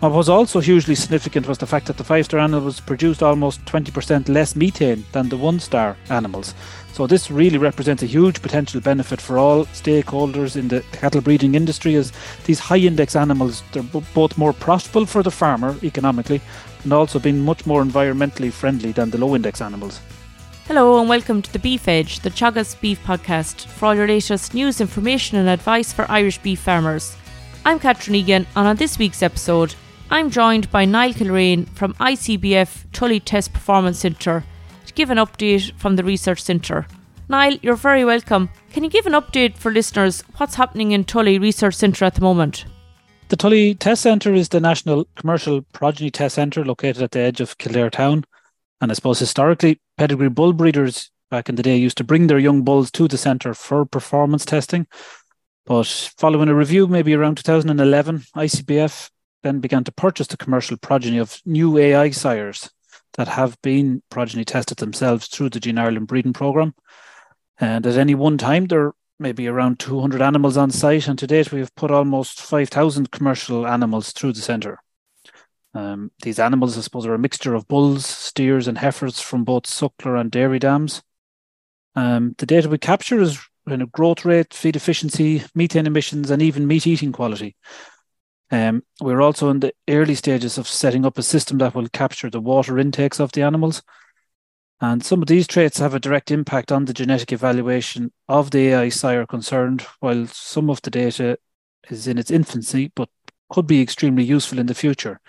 What was also hugely significant was the fact that the five star animals produced almost 20% less methane than the one star animals. So, this really represents a huge potential benefit for all stakeholders in the cattle breeding industry as these high index animals they're both more profitable for the farmer economically and also being much more environmentally friendly than the low index animals. Hello and welcome to the Beef Edge, the Teagasc Beef Podcast, for all your latest news, information, and advice for Irish beef farmers. I'm Catherine Egan, and on this week's episode, I'm joined by Niall Kilrane from ICBF Tully Test Performance Centre to give an update from the Research Centre. Niall, you're very welcome. Can you give an update for listeners what's happening in Tully Research Centre at the moment? The Tully Test Centre is the national commercial progeny test centre located at the edge of Kildare town. And I suppose historically, pedigree bull breeders back in the day used to bring their young bulls to the centre for performance testing. But following a review, maybe around 2011, ICBF then began to purchase the commercial progeny of new AI sires that have been progeny tested themselves through the Gene Ireland breeding program. And at any one time, there may be around 200 animals on site. And to date, we have put almost 5,000 commercial animals through the centre. Um, these animals, I suppose, are a mixture of bulls, steers, and heifers from both suckler and dairy dams. Um, the data we capture is you know, growth rate, feed efficiency, methane emissions, and even meat eating quality. Um, we're also in the early stages of setting up a system that will capture the water intakes of the animals. And some of these traits have a direct impact on the genetic evaluation of the AI sire concerned, while some of the data is in its infancy, but could be extremely useful in the future.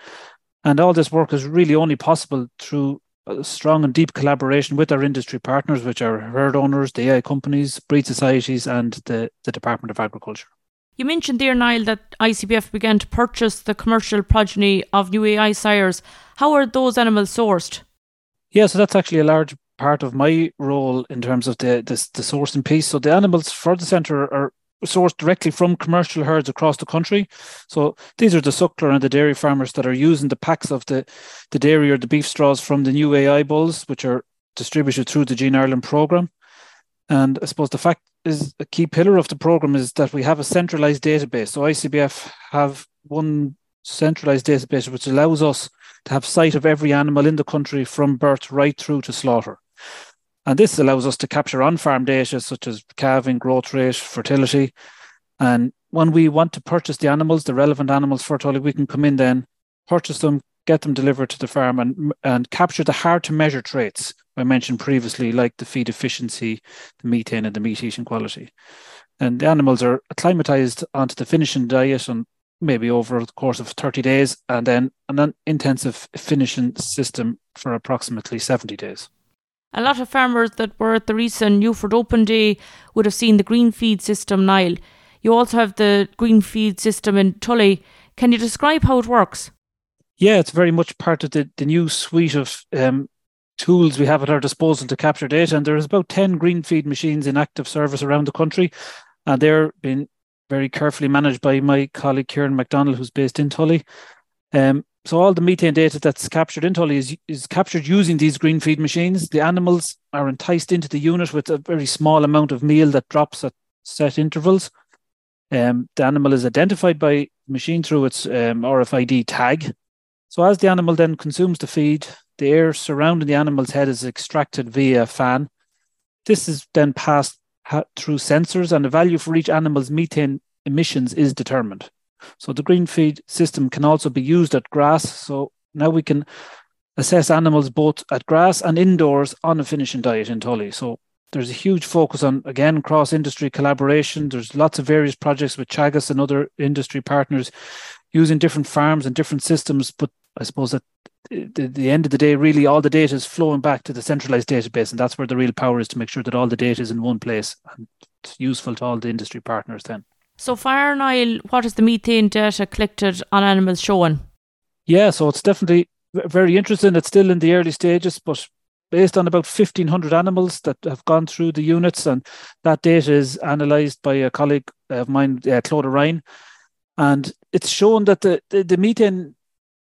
And all this work is really only possible through a strong and deep collaboration with our industry partners, which are herd owners, the AI companies, breed societies, and the, the Department of Agriculture. You mentioned there, Niall, that ICBF began to purchase the commercial progeny of new AI sires. How are those animals sourced? Yeah, so that's actually a large part of my role in terms of the the, the sourcing piece. So the animals for the centre are sourced directly from commercial herds across the country. So these are the suckler and the dairy farmers that are using the packs of the, the dairy or the beef straws from the new AI bulls, which are distributed through the Gene Ireland programme. And I suppose the fact is a key pillar of the program is that we have a centralized database. So ICBF have one centralized database which allows us to have sight of every animal in the country from birth right through to slaughter. And this allows us to capture on farm data such as calving, growth rate, fertility. And when we want to purchase the animals, the relevant animals for Tully, we can come in then, purchase them, get them delivered to the farm, and, and capture the hard to measure traits I mentioned previously, like the feed efficiency, the methane, and the meat eating quality. And the animals are acclimatized onto the finishing diet and maybe over the course of 30 days, and then an intensive finishing system for approximately 70 days. A lot of farmers that were at the recent Newford Open Day would have seen the green feed system, Niall. You also have the green feed system in Tully. Can you describe how it works? Yeah, it's very much part of the, the new suite of um, tools we have at our disposal to capture data. And there's about 10 green feed machines in active service around the country. And they're being very carefully managed by my colleague Kieran McDonald, who's based in Tully. Um, so all the methane data that's captured in Tully is, is captured using these green feed machines. The animals are enticed into the unit with a very small amount of meal that drops at set intervals. Um, the animal is identified by machine through its um, RFID tag. So as the animal then consumes the feed, the air surrounding the animal's head is extracted via a fan. This is then passed through sensors, and the value for each animal's methane emissions is determined. So the green feed system can also be used at grass. So now we can assess animals both at grass and indoors on a finishing diet in Tully. So there's a huge focus on again cross industry collaboration. There's lots of various projects with Teagasc and other industry partners using different farms and different systems. But I suppose at the, the end of the day, really all the data is flowing back to the centralized database, and that's where the real power is to make sure that all the data is in one place and it's useful to all the industry partners then. So far, Niall, what is the methane data collected on animals showing? Yeah, so it's definitely very interesting. It's still in the early stages, but based on about 1,500 animals that have gone through the units, and that data is analysed by a colleague of mine, uh, Claude Ryan, and it's shown that the, the, the methane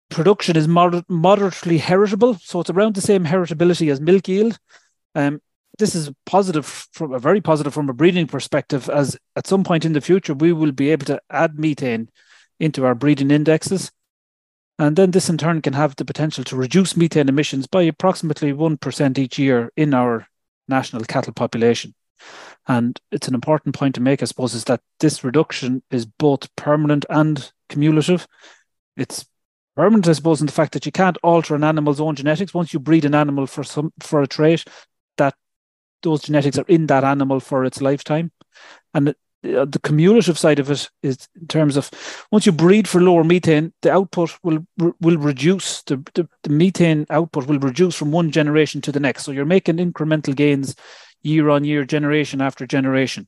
production is moder- moderately heritable, so it's around the same heritability as milk yield. Um, this is positive from a very positive from a breeding perspective, as at some point in the future we will be able to add methane into our breeding indexes. And then this in turn can have the potential to reduce methane emissions by approximately 1% each year in our national cattle population. And it's an important point to make, I suppose, is that this reduction is both permanent and cumulative. It's permanent, I suppose, in the fact that you can't alter an animal's own genetics. Once you breed an animal for some for a trait, that those genetics are in that animal for its lifetime. And uh, the cumulative side of it is in terms of once you breed for lower methane, the output will will reduce. The, the, the methane output will reduce from one generation to the next. So you're making incremental gains year on year, generation after generation.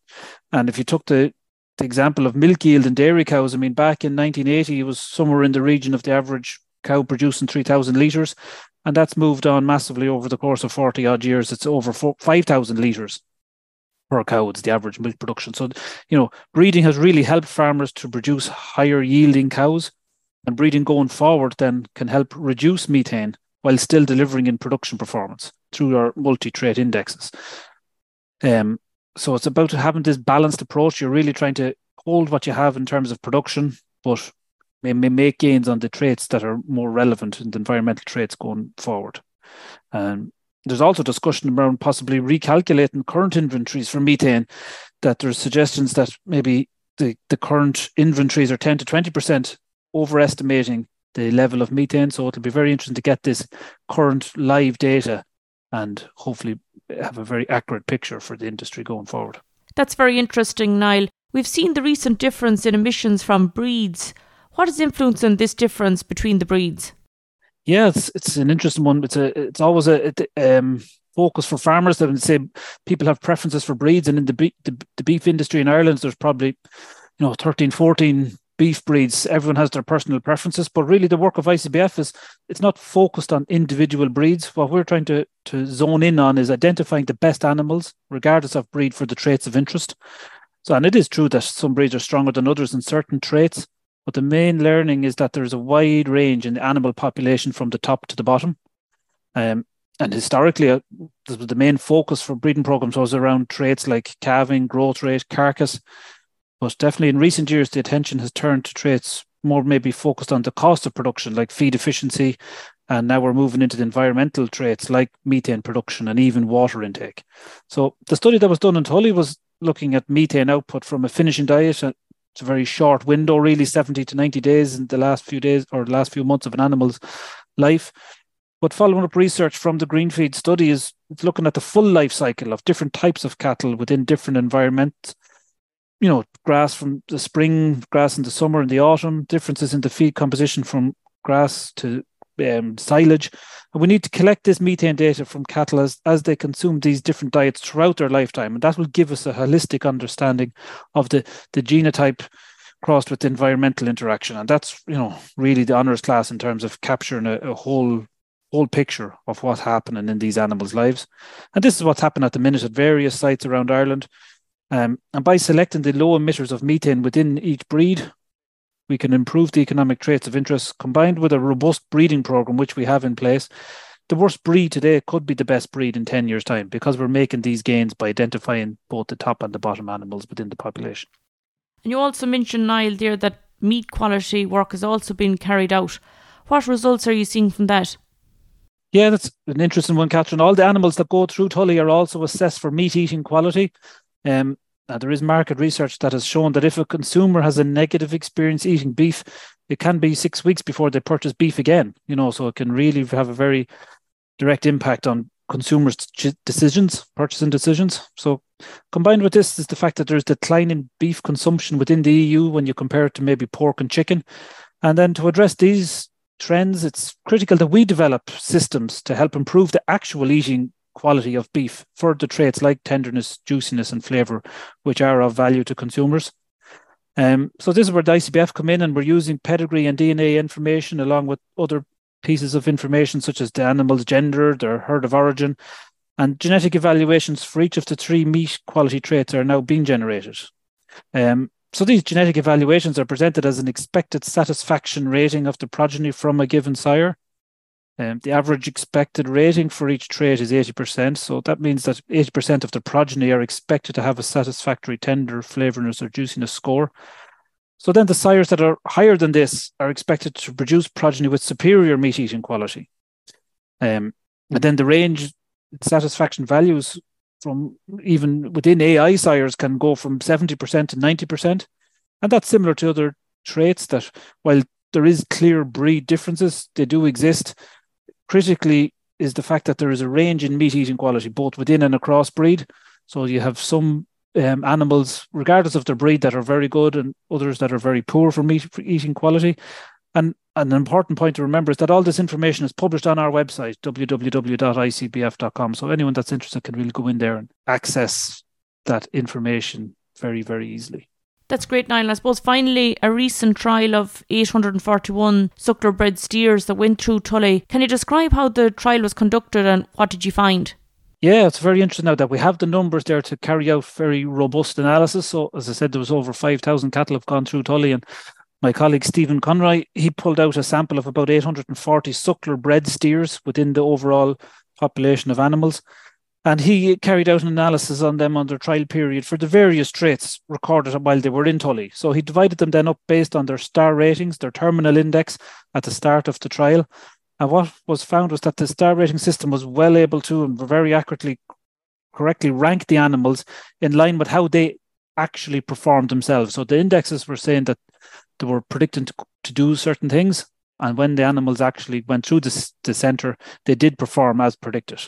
And if you took the, the example of milk yield in dairy cows, I mean, back in 1980, it was somewhere in the region of the average cow producing 3,000 litres. And that's moved on massively over the course of 40 odd years. It's over 5,000 litres per cow. It's the average milk production. So, you know, breeding has really helped farmers to produce higher yielding cows. And breeding going forward then can help reduce methane while still delivering in production performance through our multi trait indexes. Um, so it's about having this balanced approach. You're really trying to hold what you have in terms of production, but may, may make gains on the traits that are more relevant in the environmental traits going forward. Um, there's also discussion around possibly recalculating current inventories for methane. That there's suggestions that maybe the, the current inventories are 10 to 20% overestimating the level of methane. So it'll be very interesting to get this current live data and hopefully have a very accurate picture for the industry going forward. That's very interesting, Niall. We've seen the recent difference in emissions from breeds. What is influencing this difference between the breeds? Yeah, it's it's an interesting one. It's a it's always a, um, focus for farmers. They would say people have preferences for breeds, and in the, the the beef industry in Ireland, there's probably you know 13, 14 beef breeds, everyone has their personal preferences, but really the work of ICBF is it's not focused on individual breeds. What we're trying to, to zone in on is identifying the best animals, regardless of breed, for the traits of interest. So, and it is true that some breeds are stronger than others in certain traits, but the main learning is that there's a wide range in the animal population from the top to the bottom. Um, and historically, uh, the main focus for breeding programs was around traits like calving, growth rate, carcass, but definitely in recent years, the attention has turned to traits more maybe focused on the cost of production, like feed efficiency. And now we're moving into the environmental traits like methane production and even water intake. So the study that was done in Tully was looking at methane output from a finishing diet. Uh, it's a very short window, really 70 to 90 days in the last few days or the last few months of an animal's life. But following up research from the Greenfeed study is looking at the full life cycle of different types of cattle within different environments you know, grass from the spring, grass in the summer and the autumn, differences in the feed composition from grass to um, silage. And we need to collect this methane data from cattle as, as they consume these different diets throughout their lifetime. And that will give us a holistic understanding of the, the genotype crossed with environmental interaction. And that's, you know, really the honours class in terms of capturing a, a whole whole picture of what's happening in these animals' lives. And this is what's happened at the minute at various sites around Ireland. Um, and by selecting the low emitters of methane within each breed, we can improve the economic traits of interest combined with a robust breeding program, which we have in place. The worst breed today could be the best breed in 10 years' time because we're making these gains by identifying both the top and the bottom animals within the population. And you also mentioned, Niall, there that meat quality work has also been carried out. What results are you seeing from that? Yeah, that's an interesting one, Catherine. All the animals that go through Tully are also assessed for meat eating quality. Um, now, there is market research that has shown that if a consumer has a negative experience eating beef, it can be six weeks before they purchase beef again. You know, so it can really have a very direct impact on consumers' decisions, purchasing decisions. So, combined with this is the fact that there's decline in beef consumption within the EU when you compare it to maybe pork and chicken. And then to address these trends, it's critical that we develop systems to help improve the actual eating quality of beef for the traits like tenderness, juiciness, and flavour, which are of value to consumers. Um, so this is where the ICBF come in, and we're using pedigree and DNA information along with other pieces of information such as the animal's gender, their herd of origin, and genetic evaluations for each of the three meat quality traits are now being generated. Um, so these genetic evaluations are presented as an expected satisfaction rating of the progeny from a given sire. Um, the average expected rating for each trait is 80%. So that means that 80% of the progeny are expected to have a satisfactory tender, flavorness, or juiciness score. So then the sires that are higher than this are expected to produce progeny with superior meat eating quality. Um, and then the range satisfaction values from even within AI sires can go from 70% to 90%. And that's similar to other traits that while there is clear breed differences, they do exist. Critically is the fact that there is a range in meat eating quality, both within and across breed. So you have some um, animals, regardless of their breed, that are very good and others that are very poor for meat for eating quality. And an important point to remember is that all this information is published on our website, www.icbf.com. So anyone that's interested can really go in there and access that information very, very easily. That's great, Niall. I suppose finally, a recent trial of 841 suckler bred steers that went through Tully. Can you describe how the trial was conducted and what did you find? Yeah, it's very interesting now that we have the numbers there to carry out very robust analysis. So, as I said, there was over 5,000 cattle have gone through Tully, and my colleague Stephen Conroy, he pulled out a sample of about 840 suckler bred steers within the overall population of animals. And he carried out an analysis on them under trial period for the various traits recorded while they were in Tully. So he divided them then up based on their star ratings, their terminal index at the start of the trial. And what was found was that the star rating system was well able to and very accurately, correctly rank the animals in line with how they actually performed themselves. So the indexes were saying that they were predicting to, to do certain things. And when the animals actually went through the, the center, they did perform as predicted.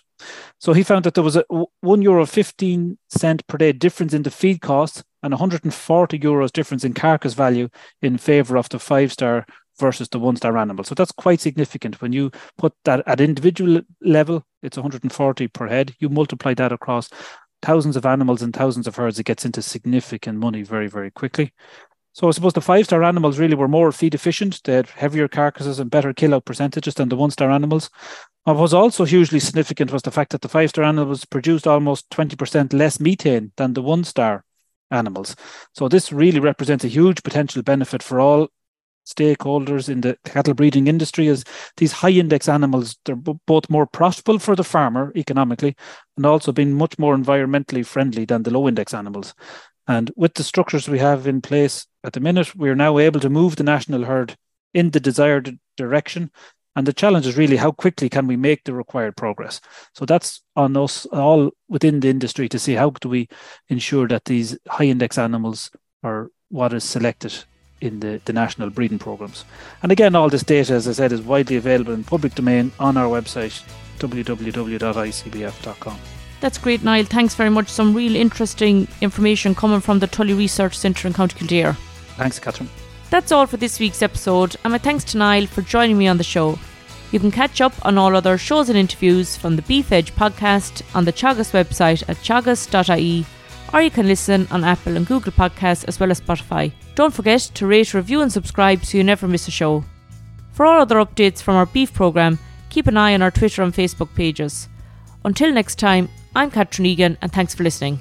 So he found that there was a one euro 15 cent per day difference in the feed cost and 140 euros difference in carcass value in favor of the five star versus the one star animal. So that's quite significant. When you put that at individual level, it's 140 per head. You multiply that across thousands of animals and thousands of herds, it gets into significant money very, very quickly. So I suppose the five star animals really were more feed efficient. They had heavier carcasses and better kill out percentages than the one star animals. What was also hugely significant was the fact that the five star animals produced almost 20% less methane than the one star animals. So this really represents a huge potential benefit for all stakeholders in the cattle breeding industry as these high index animals they're b- both more profitable for the farmer economically and also being much more environmentally friendly than the low index animals and with the structures we have in place at the minute, we're now able to move the national herd in the desired direction. And the challenge is really how quickly can we make the required progress. So that's on us all within the industry to see how do we ensure that these high index animals are what is selected in the, the national breeding programs. And again, all this data, as I said, is widely available in public domain on our website, www.icbf.com. That's great, Niall. Thanks very much. Some real interesting information coming from the Tully Research Centre in County Kildare. Thanks, Catherine. That's all for this week's episode, and my thanks to Niall for joining me on the show. You can catch up on all other shows and interviews from the Beef Edge podcast on the Teagasc website at teagasc.ie, or you can listen on Apple and Google Podcasts as well as Spotify. Don't forget to rate, review, and subscribe so you never miss a show. For all other updates from our beef programme, keep an eye on our Twitter and Facebook pages. Until next time, I'm Catherine Egan, and thanks for listening.